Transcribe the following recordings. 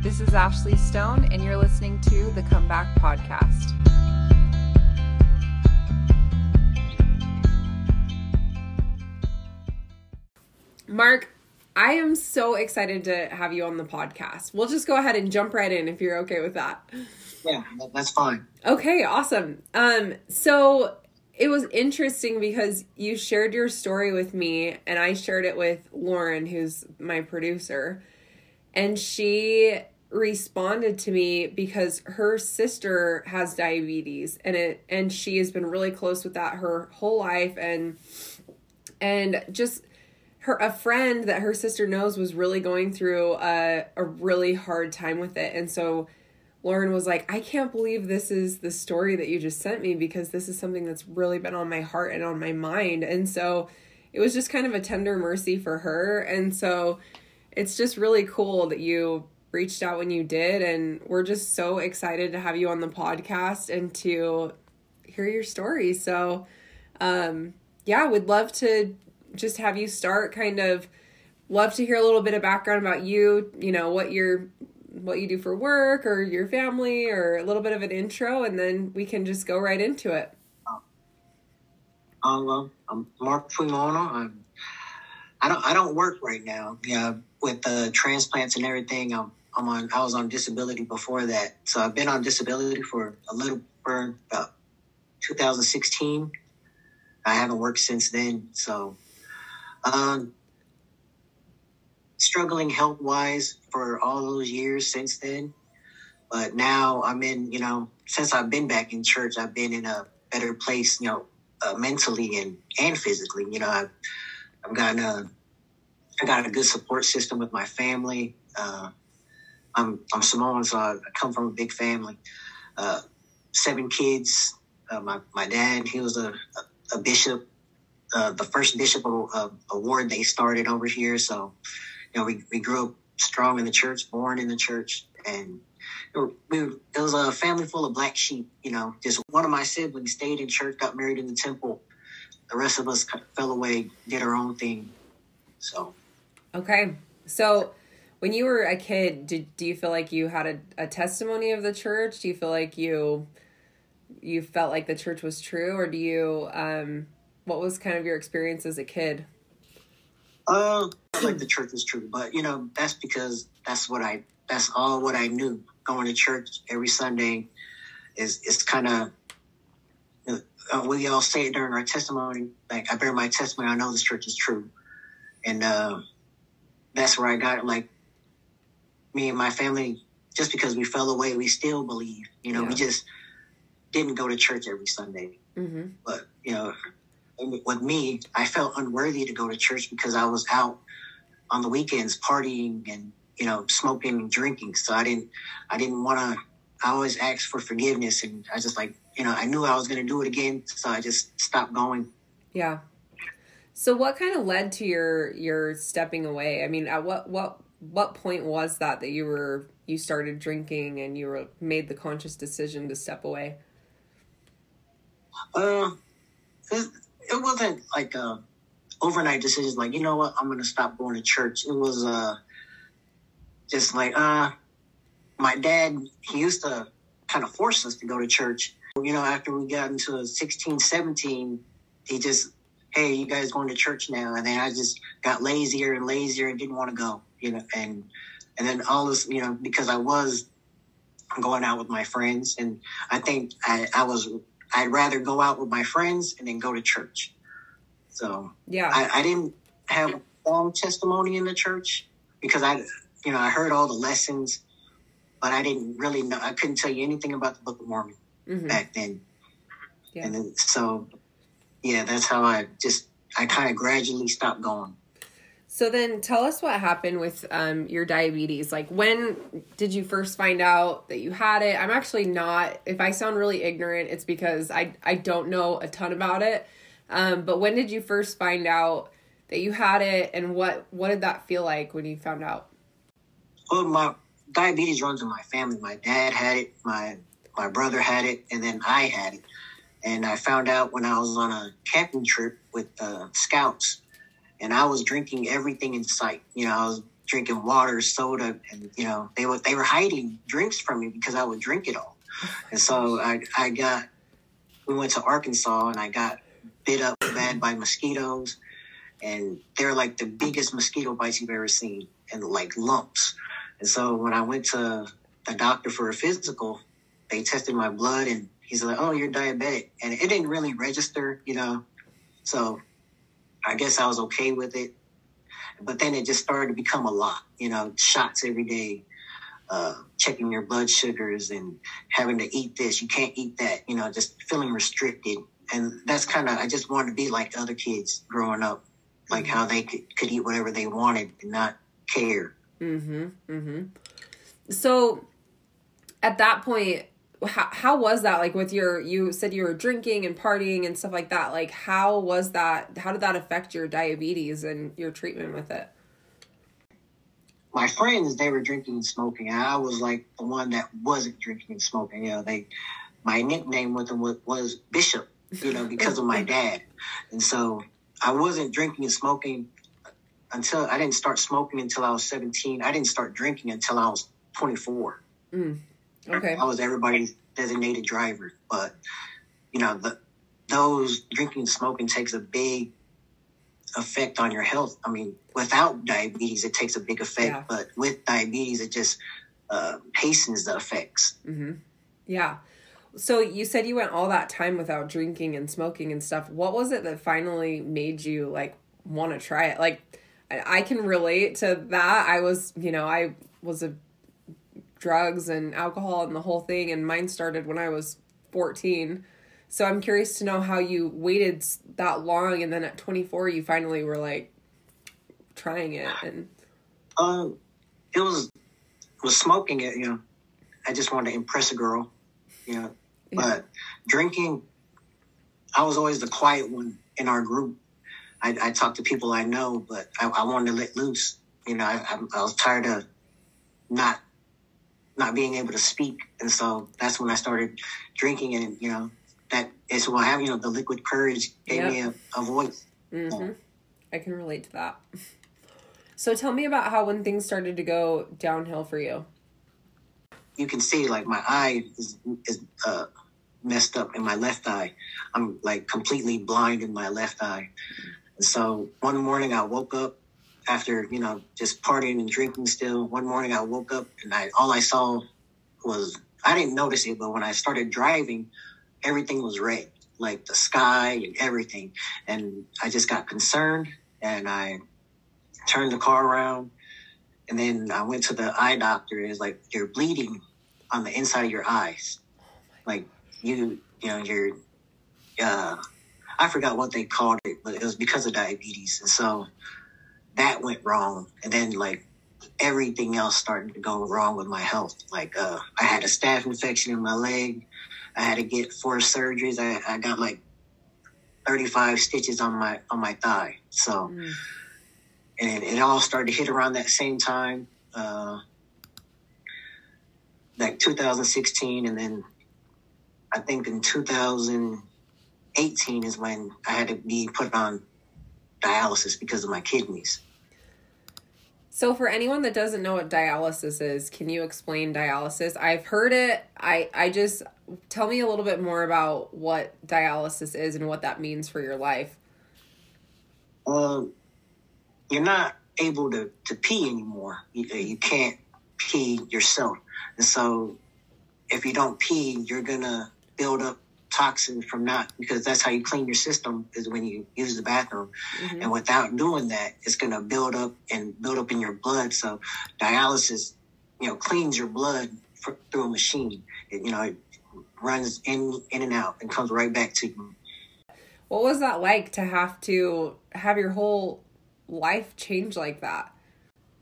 This is Ashley Stone, and you're listening to the Comeback Podcast. Mark, I am so excited to have you on the podcast. We'll just go ahead and jump right in if you're okay with that. Yeah, that's fine. Okay, awesome. Um, so it was interesting because you shared your story with me and I shared it with Lauren, who's my producer. And she responded to me because her sister has diabetes and it and she has been really close with that her whole life. And and just her a friend that her sister knows was really going through a, a really hard time with it. And so lauren was like i can't believe this is the story that you just sent me because this is something that's really been on my heart and on my mind. And so it was just kind of a tender mercy for her. And so it's just really cool that you reached out when you did and we're just so excited to have you on the podcast and to hear your story. So um yeah we'd love to just have you start kind of love to hear a little bit of background about you you know what you're what you do for work or your family or a little bit of an intro and then we can just go right into it. Um, i'm mark Fuimona. i'm i don't i don't work right now yeah with the transplants and everything. I'm I'm on. I was on disability before that, so I've been on disability for a little for about 2016. I haven't worked since then, so um, struggling health wise for all those years since then. But now I'm in. You know, since I've been back in church, I've been in a better place. You know, uh, mentally and and physically. You know, I've I've gotten a I got a good support system with my family. Uh, I'm I'm Samoan, so I come from a big family. Uh, seven kids. Uh, my my dad, he was a a, bishop, uh, the first bishop of, award they started over here. So, you know, we, we grew up strong in the church, born in the church, and we, it was a family full of black sheep. You know, just one of my siblings stayed in church, got married in the temple. The rest of us fell away, did our own thing. So, okay, so when you were a kid did do you feel like you had a, a testimony of the church? Do you feel like you you felt like the church was true? Or do you um what was kind of your experience as a kid? Uh like the church was true but you know that's because that's what i that's all what i knew. Going to church every sunday is is kind of uh, we all say it during our testimony like i bear my testimony i know this church is true. And uh that's where i got it like me and my family, just because we fell away, we still believe. You know, yeah. we just didn't go to church every Sunday. Mm-hmm. But you know, with me, I felt unworthy to go to church because I was out on the weekends partying and you know smoking and drinking. So I didn't, I didn't want to. I always asked for forgiveness, and I just like you know I knew I was going to do it again, so I just stopped going. Yeah. So what kind of led to your your stepping away? I mean, at what what what point was that that you were you started drinking and you were made the conscious decision to step away? Uh, it, it wasn't like a overnight decision. Like you know what, I'm gonna stop going to church. It was uh just like uh my dad he used to kind of force us to go to church. You know, after we got into 16, 17, he just hey, you guys going to church now? And then I just got lazier and lazier and didn't want to go you know, and and then all this, you know, because I was going out with my friends, and I think I, I was I'd rather go out with my friends and then go to church. So yeah, I, I didn't have long testimony in the church because I, you know, I heard all the lessons, but I didn't really know. I couldn't tell you anything about the Book of Mormon mm-hmm. back then. Yeah. And then, so, yeah, that's how I just I kind of gradually stopped going. So then tell us what happened with um, your diabetes. Like when did you first find out that you had it? I'm actually not if I sound really ignorant, it's because I I don't know a ton about it. Um, but when did you first find out that you had it and what what did that feel like when you found out? Well, my diabetes runs in my family. My dad had it, my my brother had it, and then I had it. And I found out when I was on a camping trip with uh, scouts and I was drinking everything in sight. You know, I was drinking water, soda, and you know they were they were hiding drinks from me because I would drink it all. And so I I got we went to Arkansas and I got bit up bad by mosquitoes, and they're like the biggest mosquito bites you've ever seen, and like lumps. And so when I went to the doctor for a physical, they tested my blood and he's like, "Oh, you're diabetic," and it didn't really register, you know. So I guess I was okay with it. But then it just started to become a lot, you know, shots every day, uh, checking your blood sugars and having to eat this. You can't eat that, you know, just feeling restricted. And that's kind of, I just wanted to be like other kids growing up, like how they could, could eat whatever they wanted and not care. Mm-hmm. Mm-hmm. So at that point, how, how was that? Like with your you said you were drinking and partying and stuff like that. Like how was that how did that affect your diabetes and your treatment with it? My friends they were drinking and smoking. I was like the one that wasn't drinking and smoking. You know they my nickname with them was, was bishop you know because of my dad. And so i wasn't drinking and smoking until i didn't start smoking until i was 17 i didn't start drinking until i was 24 mm. Okay. I was everybody's designated driver, but you know, the those drinking and smoking takes a big effect on your health. I mean, without diabetes, it takes a big effect, yeah. but with diabetes, it just uh, hastens the effects. Mm-hmm. Yeah. So you said you went all that time without drinking and smoking and stuff. What was it that finally made you like want to try it? Like, I can relate to that. I was, you know, I was a drugs and alcohol and the whole thing and mine started when I was 14. So I'm curious to know how you waited that long and then at 24 you finally were like trying it and um it was was smoking it, you know. I just wanted to impress a girl, you know. Yeah. But drinking I was always the quiet one in our group. I, I talked to people I know, but I, I wanted to let loose. You know, I, I, I was tired of not not being able to speak. And so that's when I started drinking and, you know, that is what have, you know, the liquid courage gave yep. me a, a voice. Mm-hmm. I can relate to that. So tell me about how when things started to go downhill for you. You can see like my eye is, is uh, messed up in my left eye. I'm like completely blind in my left eye. And so one morning I woke up after you know just partying and drinking still one morning i woke up and i all i saw was i didn't notice it but when i started driving everything was red like the sky and everything. And i just got concerned and i turned the car around and then i went to the eye doctor and it's like you're bleeding on the inside of your eyes. Like you you know you're uh i forgot what they called it but it was because of diabetes. And so that went wrong. And then like everything else started to go wrong with my health. Like uh, I had a staph infection in my leg. I had to get four surgeries. I, I got like 35 stitches on my on my thigh. So mm. and it all started to hit around that same time. Uh, like 2016 and then I think in 2018 is when I had to be put on dialysis because of my kidneys. So for anyone that doesn't know what dialysis is, can you explain dialysis? I've heard it. I I just tell me a little bit more about what dialysis is and what that means for your life. Um, you're not able to to pee anymore. You, you can't pee yourself, and so if you don't pee, you're gonna build up toxins from not because that's how you clean your system is when you use the bathroom. Mm-hmm. and without doing that it's going to build up and build up in your blood. So dialysis you know cleans your blood for, through a machine. It, you know it runs in in and out and comes right back to you. What was that like to have to have your whole life change like that?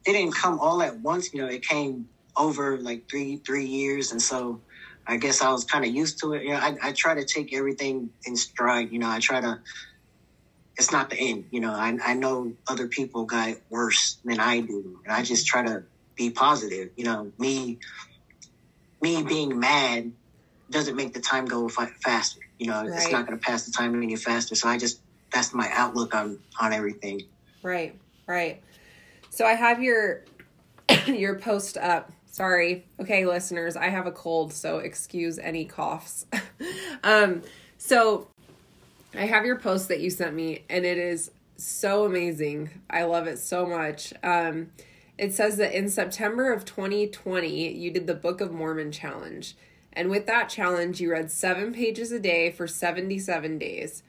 It didn't come all at once you know it came over like three three years. And so I guess I was kind of used to it. You know, I, I try to take everything in stride. You know, I try to. It's not the end. You know, I I know other people got it worse than I do, and I just try to be positive. You know, me me being mad doesn't make the time go faster. You know, right. it's not going to pass the time any faster. So I just that's my outlook on on everything. Right, right. So I have your your post up. Sorry. Okay, listeners, I have a cold, so excuse any coughs. um, so I have your post that you sent me, and it is so amazing. I love it so much. Um, it says that in September of 2020, you did the Book of Mormon challenge. And with that challenge, you read seven pages a day for 77 days.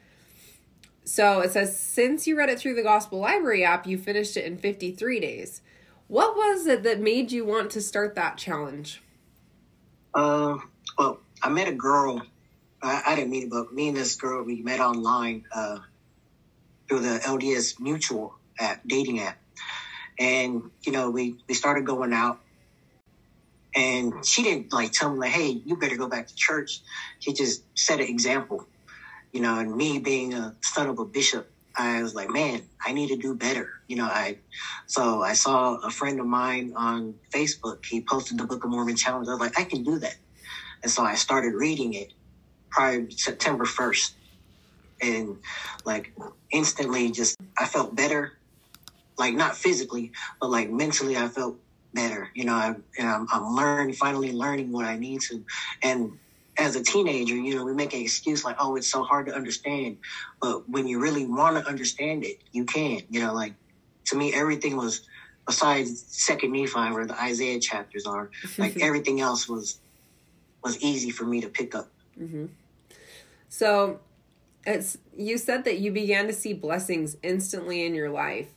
So it says, since you read it through the Gospel Library app, you finished it in 53 days. What was it that made you want to start that challenge? Uh, well, I met a girl. I, I didn't meet her, but me and this girl, we met online uh, through the LDS Mutual app, dating app. And, you know, we, we started going out. And she didn't like tell me like, hey, you better go back to church. She just set an example. You know, and me being a son of a bishop, I was like, man, I need to do better. You know, I so I saw a friend of mine on Facebook. He posted the Book of Mormon challenge. I was like, I can do that, and so I started reading it to September first, and like instantly, just I felt better. Like not physically, but like mentally, I felt better. You know, I, and I'm, I'm learning, finally learning what I need to, and as a teenager, you know, we make an excuse like, oh, it's so hard to understand. But when you really want to understand it, you can. You know, like to me, everything was besides Second Nephi, where the Isaiah chapters are. Like everything else was was easy for me to pick up. Mm-hmm. So, it's you said that you began to see blessings instantly in your life.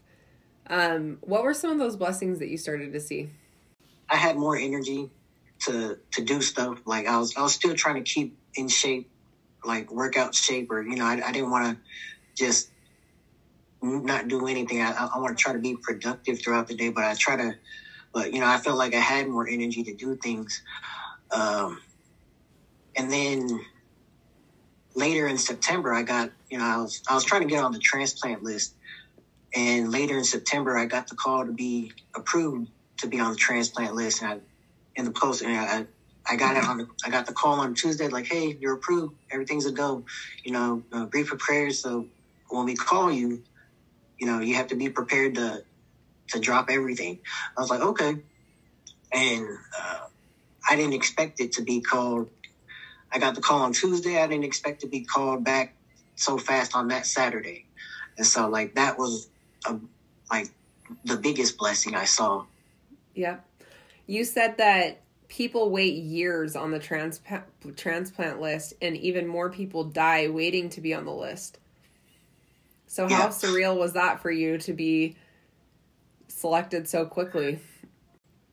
Um, what were some of those blessings that you started to see? I had more energy to to do stuff. Like I was I was still trying to keep in shape, like workout shape, or you know I, I didn't want to just not do anything. I, I want to try to be productive throughout the day, but I try to, but you know I felt like I had more energy to do things. Um, and then later in September, I got you know I was I was trying to get on the transplant list, and later in September, I got the call to be approved to be on the transplant list, and I in the post, and I, I got it on. The, I got the call on Tuesday, like, "Hey, you're approved. Everything's a go." You know, uh, brief for prayers. So when we call you, you know, you have to be prepared to to drop everything. I was like, okay, and uh, I didn't expect it to be called. I got the call on Tuesday. I didn't expect to be called back so fast on that Saturday, and so like that was a, like the biggest blessing I saw. Yeah. You said that people wait years on the transplant transplant list and even more people die waiting to be on the list. So how yeah. surreal was that for you to be selected so quickly?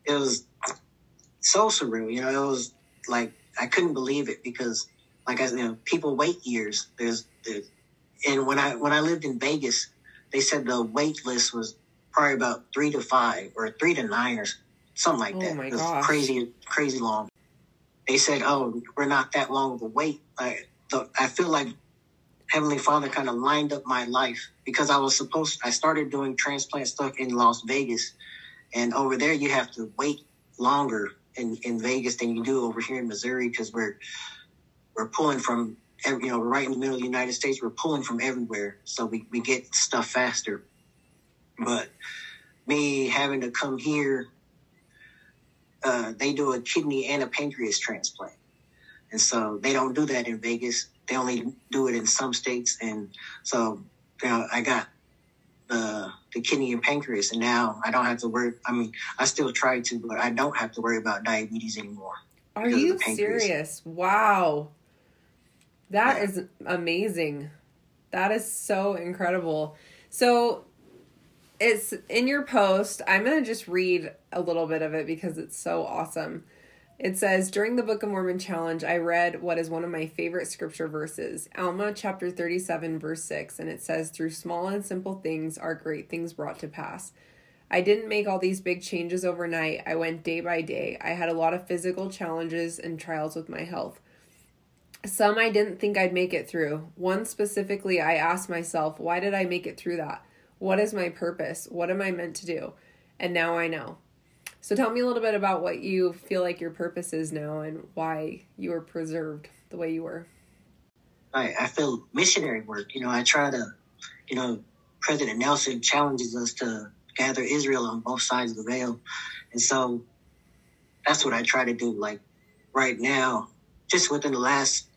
It was so surreal, you know, it was like I couldn't believe it because like I you know, people wait years. There's, there's and when I when I lived in Vegas, they said the wait list was probably about three to five or three to nine or something like oh that. it was gosh. crazy, crazy long. They said, "Oh, we're not that long of a wait." I, I feel like Heavenly Father kind of lined up my life because I was supposed. I started doing transplant stuff in Las Vegas, and over there you have to wait longer in, in Vegas than you do over here in Missouri because we're we're pulling from every, you know right in the middle of the United States. We're pulling from everywhere, so we, we get stuff faster. But me having to come here uh, they do a kidney and a pancreas transplant. And so they don't do that in Vegas. They only do it in some states. And so, you know, I got the the kidney and pancreas, and now I don't have to worry. I mean, I still try to, but I don't have to worry about diabetes anymore. Are you serious? Wow, that yeah. is amazing. That is so incredible. So it's in your post. I'm going to just read a little bit of it because it's so awesome. It says, During the Book of Mormon challenge, I read what is one of my favorite scripture verses, Alma chapter 37, verse 6, and it says, Through small and simple things are great things brought to pass. I didn't make all these big changes overnight. I went day by day. I had a lot of physical challenges and trials with my health. Some I didn't think I'd make it through. One specifically, I asked myself, why did I make it through that? What is my purpose? What am I meant to do? And now I know. So tell me a little bit about what you feel like your purpose is now and why you were preserved the way you were. I, I feel missionary work. You know, I try to, you know, President Nelson challenges us to gather Israel on both sides of the veil. And so that's what I try to do. Like right now, just within the last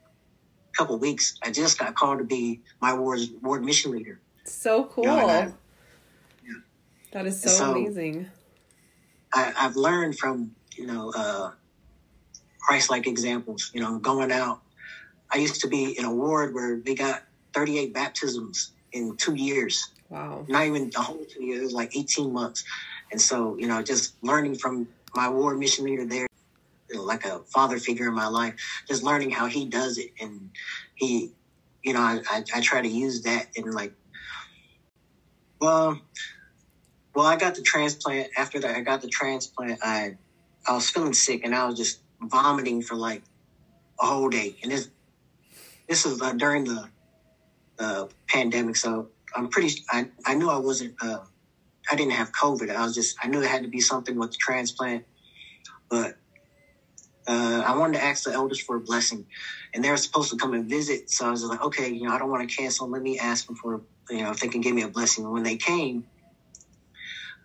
couple weeks, I just got called to be my ward ward mission leader. So cool. You know, I, yeah. That is so, so amazing. I, I've learned from you know uh, Christ-like examples. You know, going out. I used to be in a ward where they got 38 baptisms in two years. Wow. Not even the whole two years, like 18 months. And so, you know, just learning from my ward mission leader there, you know, like a father figure in my life, just learning how he does it. And he, you know, I, I, I try to use that in like, well, well, I got the transplant. After that, I got the transplant. I, I was feeling sick and I was just vomiting for like a whole day. And this, this was uh, during the, the pandemic. So I'm pretty, I, I knew I wasn't, uh, I didn't have COVID. I was just, I knew it had to be something with the transplant, but uh, I wanted to ask the elders for a blessing, and they were supposed to come and visit. So I was like, okay, you know, I don't want to cancel. Let me ask them for, you know, if they can give me a blessing. And when they came,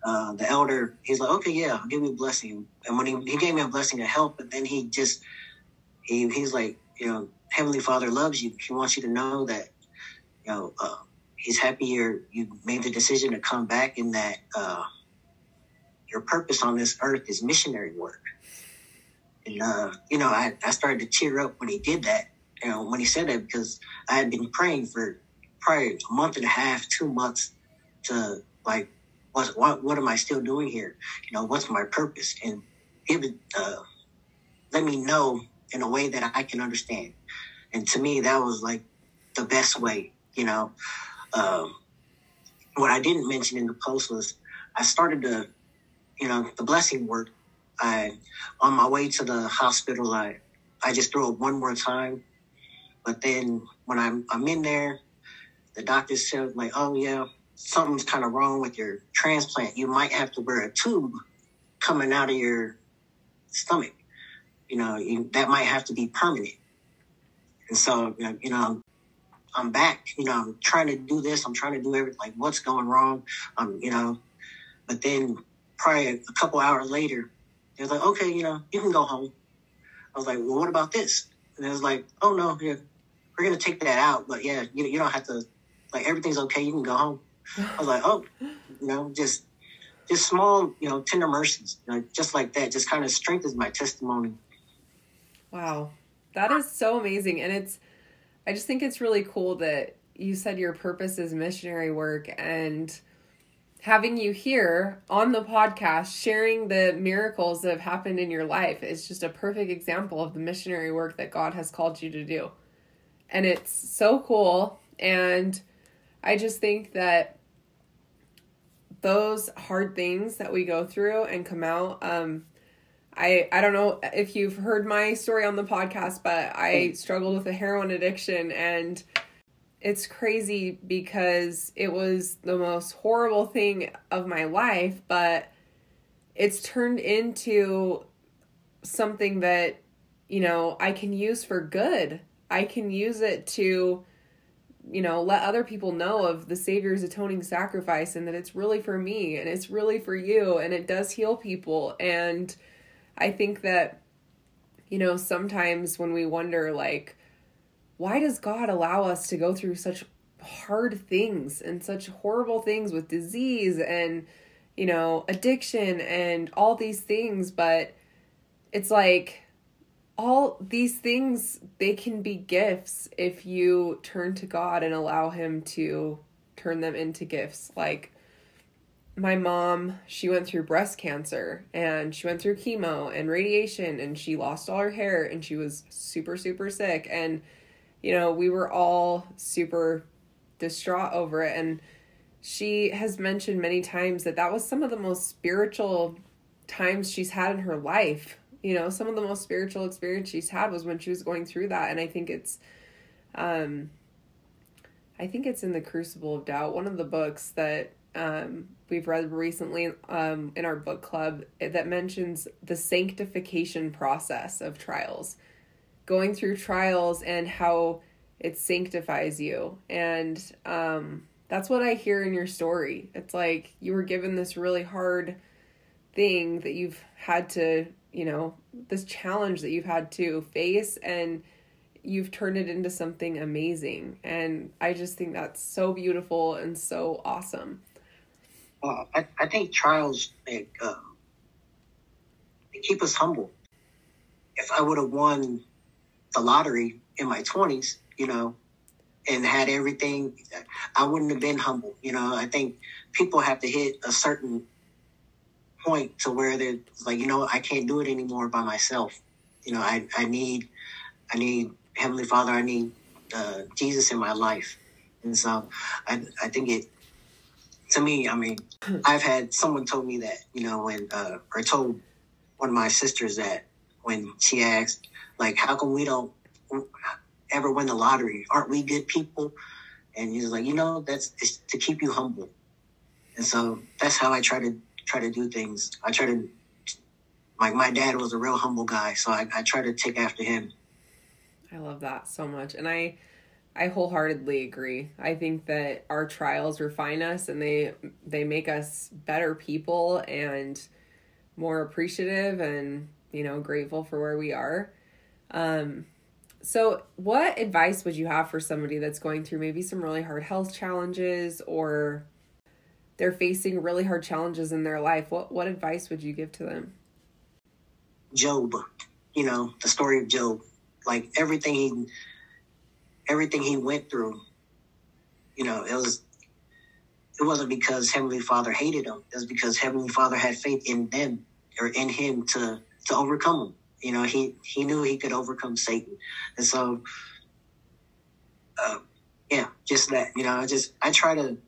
uh, the elder, he's like, okay, yeah, I'll give you a blessing. And when he, he gave me a blessing to help, but then he just, he, he's like, you know, Heavenly Father loves you. He wants you to know that, you know, uh, he's happy you you made the decision to come back and that uh, your purpose on this earth is missionary work. And, uh, you know, I, I started to tear up when he did that, you know, when he said that, because I had been praying for probably a month and a half, two months to like, what, what, what am I still doing here? You know, what's my purpose? And give it, uh, let me know in a way that I can understand. And to me, that was like the best way, you know. Um, what I didn't mention in the post was I started to, you know, the blessing work. I, on my way to the hospital, I, I just threw up one more time. But then when I'm, I'm in there, the doctor said like, oh yeah, something's kind of wrong with your transplant. You might have to wear a tube coming out of your stomach. You know, you, that might have to be permanent. And so, you know, I'm back. You know, I'm trying to do this. I'm trying to do everything. Like, what's going wrong? Um, you know, but then probably a couple hours later, they're like, okay, you know, you can go home. I was like, well, what about this? And it was like, oh no, yeah, we're gonna take that out, but yeah, you you don't have to. Like, everything's okay. You can go home. I was like, oh, you know, just just small, you know, tender mercies, you know, just like that, just kind of strengthens my testimony. Wow, that is so amazing, and it's I just think it's really cool that you said your purpose is missionary work and having you here on the podcast sharing the miracles that have happened in your life is just a perfect example of the missionary work that God has called you to do. And it's so cool and I just think that those hard things that we go through and come out um I I don't know if you've heard my story on the podcast, but I struggled with a heroin addiction and it's crazy because it was the most horrible thing of my life, but it's turned into something that you know, I can use for good. I can use it to you know, let other people know of the Savior's atoning sacrifice and that it's really for me and it's really for you and it does heal people and I think that, you know, sometimes when we wonder, like, why does God allow us to go through such hard things and such horrible things with disease and, you know, addiction and all these things? But it's like, all these things they can be gifts if you turn to God and allow him to turn them into gifts like my mom, she went through breast cancer and she went through chemo and radiation and she lost all her hair and she was super, super sick. And, you know, we were all super distraught over it. And she has mentioned many times that that was some of the most spiritual times she's had in her life. You know, some of the most spiritual experience she's had was when she was going through that. And I think it's, um, I think it's in the Crucible of Doubt, one of the books that um, we've read recently um, in our book club that mentions the sanctification process of trials, going through trials and how it sanctifies you. And um, That's what I hear in your story. It's like you were given this really hard thing that you've had to, you know, this challenge that you've had to face and you've turned it into something amazing. And I just think that's so beautiful and so awesome. Well, I, I think trials make, um, they keep us humble. If I would have won the lottery in my 20s, you know, and had everything, I wouldn't have been humble. You know, I think people have to hit a certain point to where they're like, you know, I can't do it anymore by myself. You know, I, I need, I need Heavenly Father, I need uh, Jesus in my life. And so I, I think it, to me, I mean, I've had someone told me that, you know, when, uh, or told one of my sisters that when she asked, like, how come we don't ever win the lottery? Aren't we good people? And he's like, you know, that's it's to keep you humble. And so that's how I try to try to do things. I try to like my dad was a real humble guy, so I, I try to take after him. I love that so much. And I I wholeheartedly agree. I think that our trials refine us and they they make us better people and more appreciative and you know grateful for where we are. Um so what advice would you have for somebody that's going through maybe some really hard health challenges or they're facing really hard challenges in their life? What what advice would you give to them? Job, you know, the story of Job like everything he everything he went through you know it was it wasn't because heavenly father hated him it was because heavenly father had faith in them or in him to to overcome him you know he he knew he could overcome satan and so uh, yeah just that you know i just i try to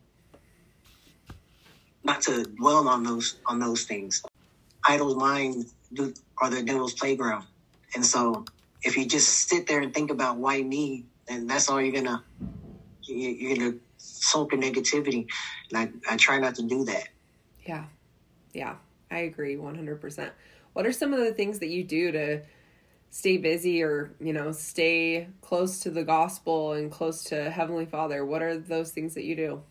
not to dwell on those on those things idle's mind do are the devil's playground and so if you just sit there and think about why me, then that's all you're gonna you're gonna soak in negativity. And I, I try not to do that. Yeah. Yeah. I agree 100%. What are some of the things that you do to stay busy or, you know, stay close to the gospel and close to Heavenly Father? What are those things that you do?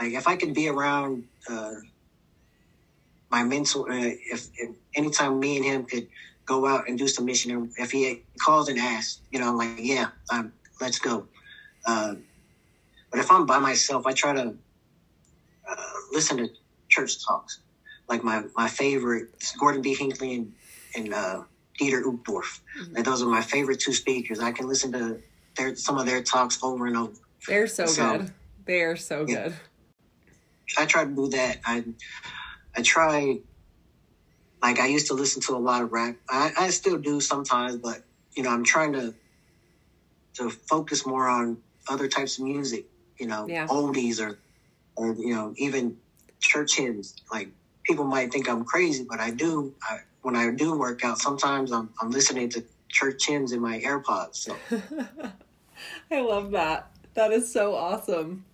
Like if I could be around uh, my mentor, uh, if, if anytime me and him could go out and do some mission. If he calls and asks, you know, like, yeah, let's go. Uh, but if I'm by myself, I try to uh, listen to church talks. Like my, my favorite, Gordon B. Hinckley and, and uh, Dieter Uchtdorf. Mm-hmm. Like those are my favorite two speakers. I can listen to their, some of their talks over and over. They're so, so good. They are so yeah. good. I try to do that. I I try like I used to listen to a lot of rap. I, I still do sometimes, but you know, I'm trying to to focus more on other types of music. You know, yeah. oldies or or you know even church hymns. Like people might think I'm crazy, but I do. I, when I do work out, sometimes I'm I'm listening to church hymns in my AirPods. So. I love that. That is so awesome.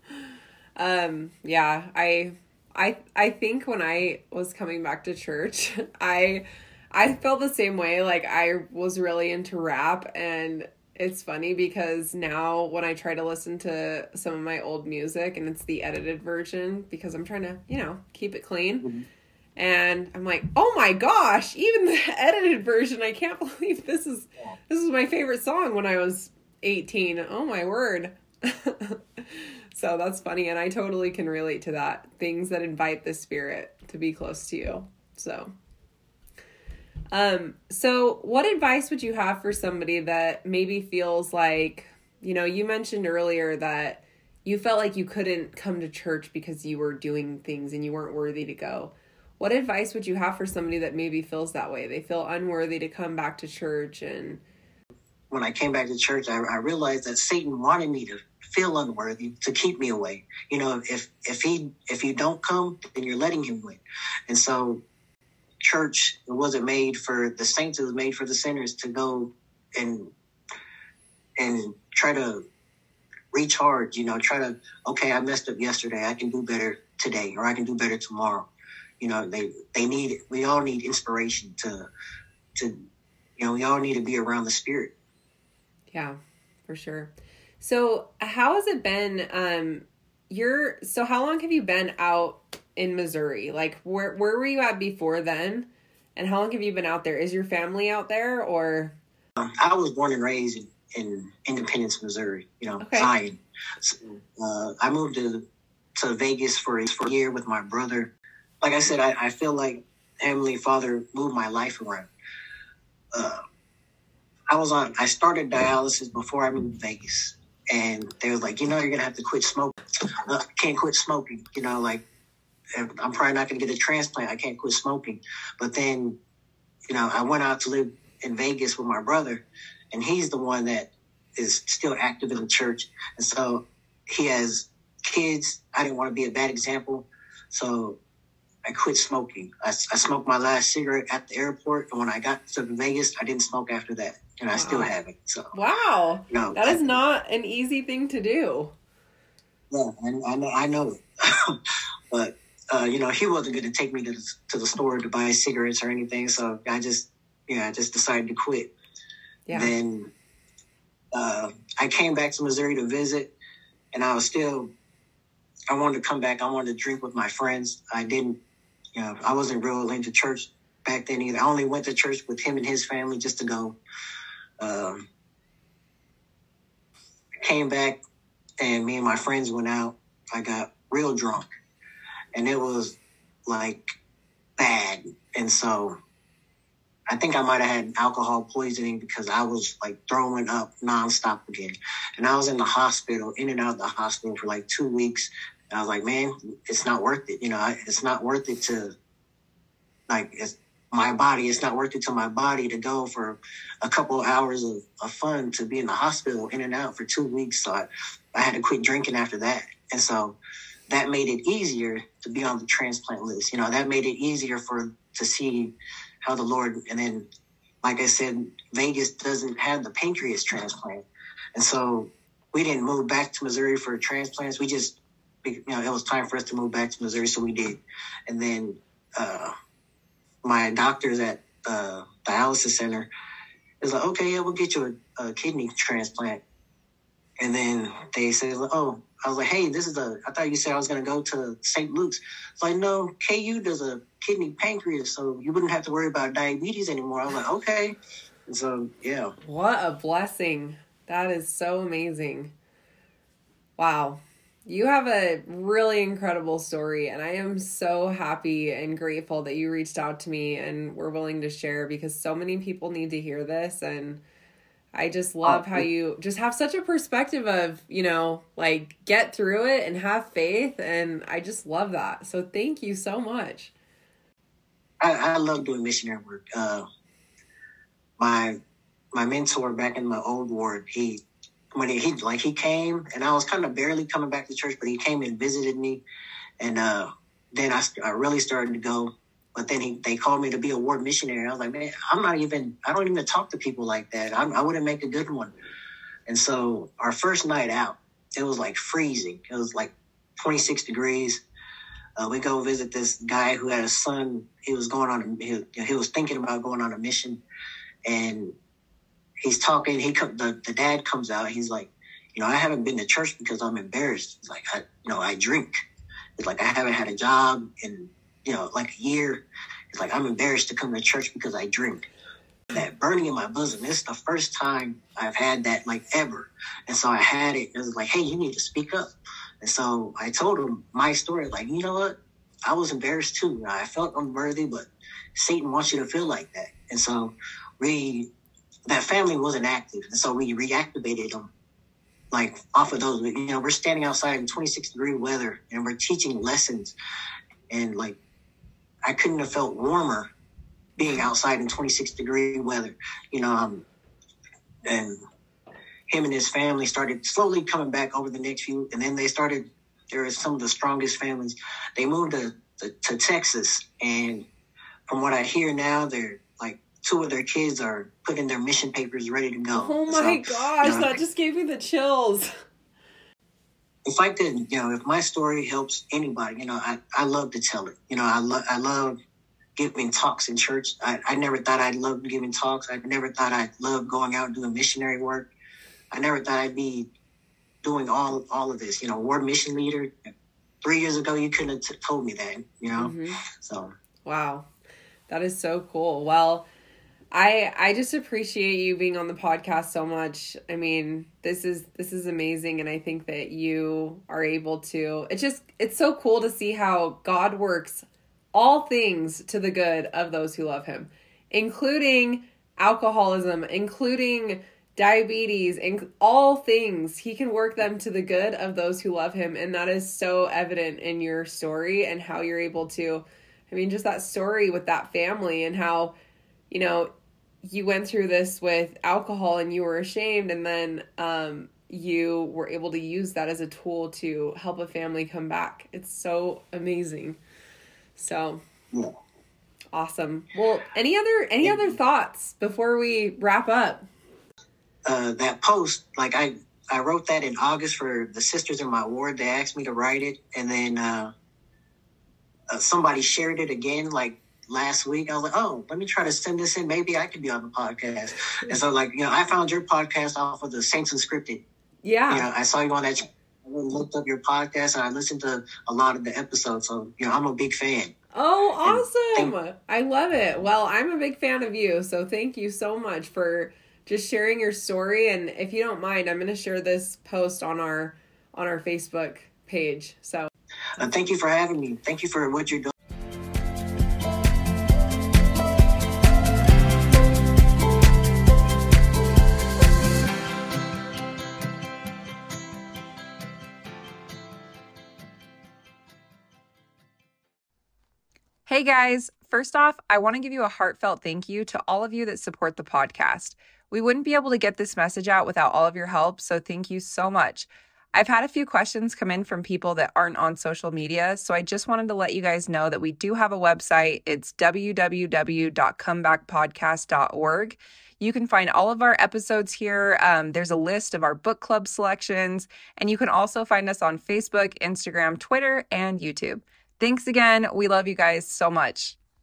Um, yeah, I I I think when I was coming back to church, I I felt the same way. Like I was really into rap and it's funny because now when I try to listen to some of my old music and it's the edited version because I'm trying to, you know, keep it clean. And I'm like, "Oh my gosh, even the edited version, I can't believe this is this is my favorite song when I was 18. Oh my word." So that's funny. And I totally can relate to that. Things that invite the spirit to be close to you. So. Um, so what advice would you have for somebody that maybe feels like, you know, you mentioned earlier that you felt like you couldn't come to church because you were doing things and you weren't worthy to go. What advice would you have for somebody that maybe feels that way? They feel unworthy to come back to church and when I came back to church, I, I realized that Satan wanted me to feel unworthy to keep me away. You know, if if he if you don't come, then you're letting him win. And so church it wasn't made for the saints, it was made for the sinners to go and and try to recharge, you know, try to okay, I messed up yesterday, I can do better today, or I can do better tomorrow. You know, they they need we all need inspiration to to you know, we all need to be around the spirit. Yeah, for sure. So, how has it been? Um, you're so how long have you been out in Missouri? Like where where were you at before then? And how long have you been out there? Is your family out there or Um, I was born and raised in, in Independence, Missouri. You know, Okay. Zion. So, uh, I moved to to Vegas for for a year with my brother. Like I said, I, I feel like Heavenly Father moved my life around. Uh, I was on. I started dialysis before I moved to Vegas, and they was like, you know, you're gonna have to quit smoking. Uh, can't quit smoking. You know, like I'm probably not gonna get a transplant. I can't quit smoking. But then, you know, I went out to live in Vegas with my brother, and he's the one that is still active in the church. And so he has kids. I didn't want to be a bad example. So I quit smoking. I, I smoked my last cigarette at the airport. And when I got to Vegas, I didn't smoke after that. And I still haven't. So, Wow. you know, That is not an easy thing to do. Yeah, I, I know. I know. but uh, you know, he wasn't going to take me to the, to the store to buy cigarettes or anything. So I just, yeah, I just decided to quit. Yeah. Then uh, I came back to Missouri to visit, and I was still. I wanted to come back. I wanted to drink with my friends. I didn't, you know, I wasn't real into church back then either. I only went to church with him and his family just to go. Um, came back, and me and my friends went out. I got real drunk, and it was like bad. And so I think I might have had alcohol poisoning because I was like throwing up nonstop again. And I was in the hospital, in and out of the hospital for like two weeks. And I was like, man, it's not worth it. You know, it's not worth it to, like, it's my body. It's not worth it to my body to go for a couple of hours of, of fun to be in the hospital, in and out for two weeks. So I, I had to quit drinking after that. And so that made it easier to be on the transplant list. You know, that made it easier for to see how the Lord and then like I said, Vegas doesn't have the pancreas transplant. And so we didn't move back to Missouri for transplants. We just you know, it was time for us to move back to Missouri, so we did. And then uh my doctors at the dialysis center is like, okay, yeah, we'll get you a, a kidney transplant. And then they said, oh, I was like, hey, this is a, I thought you said I was going to go to St. Luke's. It's like, no, KU does a kidney pancreas, so you wouldn't have to worry about diabetes anymore. I was like, okay. And so, yeah. What a blessing. That is so amazing. Wow. You have a really incredible story, and I am so happy and grateful that you reached out to me and were willing to share because so many people need to hear this. And I just love how you just have such a perspective of, you know, like get through it and have faith. And I just love that. So thank you so much. I, I love doing missionary work. Uh, my my mentor back in my old ward, he when he, he like he came and I was kind of barely coming back to church, but he came and visited me, and uh, then I, I really started to go. But then he they called me to be a ward missionary. I was like, man, I'm not even I don't even talk to people like that. I'm, I wouldn't make a good one. And so our first night out, it was like freezing. It was like 26 degrees. Uh, we go visit this guy who had a son. He was going on. A, he, he was thinking about going on a mission, and he's talking. He come, the the dad comes out. He's like, you know, I haven't been to church because I'm embarrassed. He's like, I, you know, I drink. He's like, I haven't had a job in, you know, like a year. He's like, I'm embarrassed to come to church because I drink. That burning in my bosom. This is the first time I've had that like ever. And so I had it. It was like, hey, you need to speak up. And so I told him my story. Like, you know what? I was embarrassed too. I felt unworthy, but Satan wants you to feel like that. And so we, that family wasn't active. And so we reactivated them like off of those. You know, we're standing outside in 26 degree weather and we're teaching lessons. And like, I couldn't have felt warmer being outside in 26 degree weather, you know, um, and him and his family started slowly coming back over the next few, and then they started. There are some of the strongest families. They moved to, to, to Texas, and from what I hear now, they're two of their kids are putting their mission papers ready to go. Oh So, my gosh, you know, that just gave me the chills. if I could, you know, if my story helps anybody, you know, I, I love to tell it. You know, I love I love giving talks in church. I, I never thought I'd love giving talks. I never thought I'd love going out and doing missionary work. I never thought I'd be doing all all of this. You know, ward mission leader. Three years ago, you couldn't have t- told me that. You know, mm-hmm. so wow, that is so cool. Well. I I just appreciate you being on the podcast so much. I mean, this is this is amazing and I think that you are able to it's just it's so cool to see how God works all things to the good of those who love him, including alcoholism, including diabetes and all things he can work them to the good of those who love him and that is so evident in your story and how you're able to i mean just that story with that family and how you know you went through this with alcohol and you were ashamed and then um, you were able to use that as a tool to help a family come back. It's so amazing. So yeah. awesome. Well any other any other thoughts before we wrap up? Uh, that post like i i wrote that in august for the sisters in my ward. They asked me to write it and then uh, uh, somebody shared it again like last week. I was like, oh, let me try to send this in. Maybe I could be on the podcast. and so, like, you know, I found your podcast off of the Saints Unscripted. Yeah. You know, I saw you on that. I looked up your podcast and I listened to a lot of the episodes. So, you know, I'm a big fan. Oh, awesome. Thank- I love it. Well, I'm a big fan of you. So, thank you so much for just sharing your story. And if you don't mind, I'm going to share this post on our on our Facebook page. So, uh, thank you for having me. Thank you for what you're doing. Hey guys, first off, I want to give you a heartfelt thank you to all of you that support the podcast. We wouldn't be able to get this message out without all of your help, so thank you so much. I've had a few questions come in from people that aren't on social media, so I just wanted to let you guys know that we do have a website. It's www.comebackpodcast.org. You can find all of our episodes here. Um, there's a list of our book club selections, and you can also find us on Facebook, Instagram, Twitter, and YouTube. Thanks again. We love you guys so much.